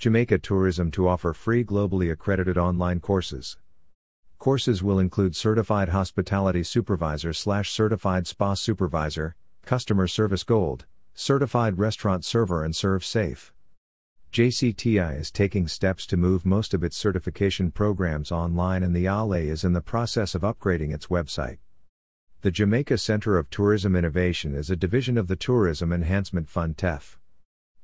Jamaica Tourism to offer free globally accredited online courses. Courses will include Certified Hospitality Supervisor slash Certified Spa Supervisor, Customer Service Gold, Certified Restaurant Server and ServSafe. JCTI is taking steps to move most of its certification programs online and the AHLEI is in the process of upgrading its website. The Jamaica Center of Tourism Innovation is a division of the Tourism Enhancement Fund TEF.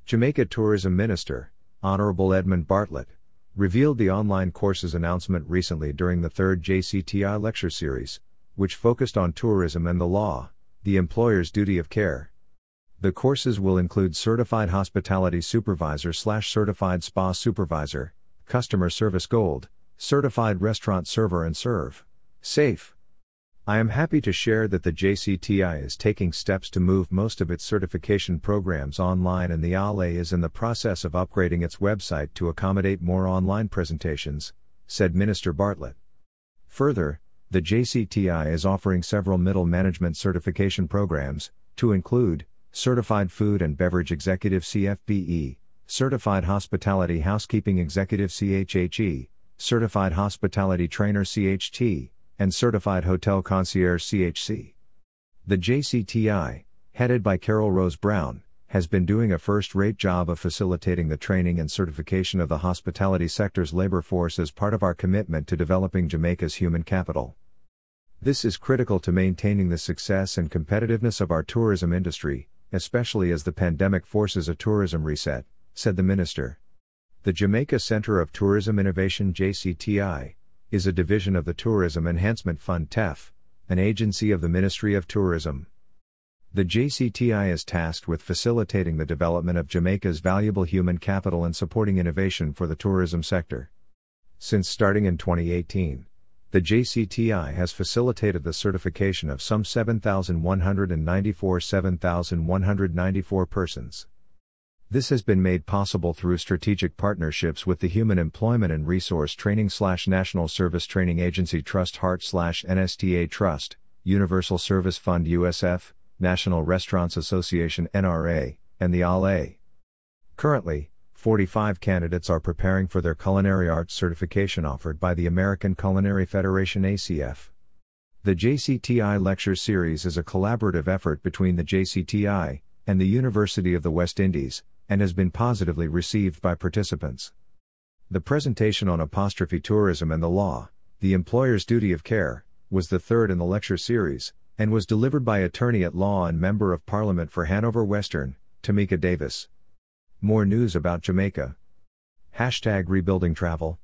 Jamaica Tourism Minister, Honorable Edmund Bartlett, revealed the online courses announcement recently during the third JCTI lecture series, which focused on tourism and the law, the employer's duty of care. The courses will include Certified Hospitality Supervisor slash Certified Spa Supervisor, Customer Service Gold, Certified Restaurant Server and Serve. Safe. I am happy to share that the JCTI is taking steps to move most of its certification programs online and the AHLEI is in the process of upgrading its website to accommodate more online presentations, said Minister Bartlett. Further, the JCTI is offering several middle management certification programs, to include Certified Food and Beverage Executive CFBE, Certified Hospitality Housekeeping Executive CHHE, Certified Hospitality Trainer CHT, and Certified Hotel Concierge CHC. The JCTI, headed by Carol Rose Brown, has been doing a first rate job of facilitating the training and certification of the hospitality sector's labor force as part of our commitment to developing Jamaica's human capital. This is critical to maintaining the success and competitiveness of our tourism industry, especially as the pandemic forces a tourism reset, said the minister. The Jamaica Center of Tourism Innovation JCTI is a division of the Tourism Enhancement Fund TEF, an agency of the Ministry of Tourism. The JCTI is tasked with facilitating the development of Jamaica's valuable human capital and supporting innovation for the tourism sector. Since starting in 2018, the JCTI has facilitated the certification of some 7,194 7,194 persons. This has been made possible through strategic partnerships with the Human Employment and Resource Training slash National Service Training Agency Trust HEART slash NSTA Trust, Universal Service Fund USF, National Restaurants Association NRA, and the AHLEI. Currently, 45 candidates are preparing for their culinary arts certification offered by the American Culinary Federation ACF. The JCTI Lecture Series is a collaborative effort between the JCTI and the University of the West Indies, and has been positively received by participants. The presentation on apostrophe tourism and the law, the employer's duty of care, was the third in the lecture series, and was delivered by attorney at law and member of parliament for Hanover Western, Tamika Davis. More news about Jamaica. Hashtag rebuilding travel.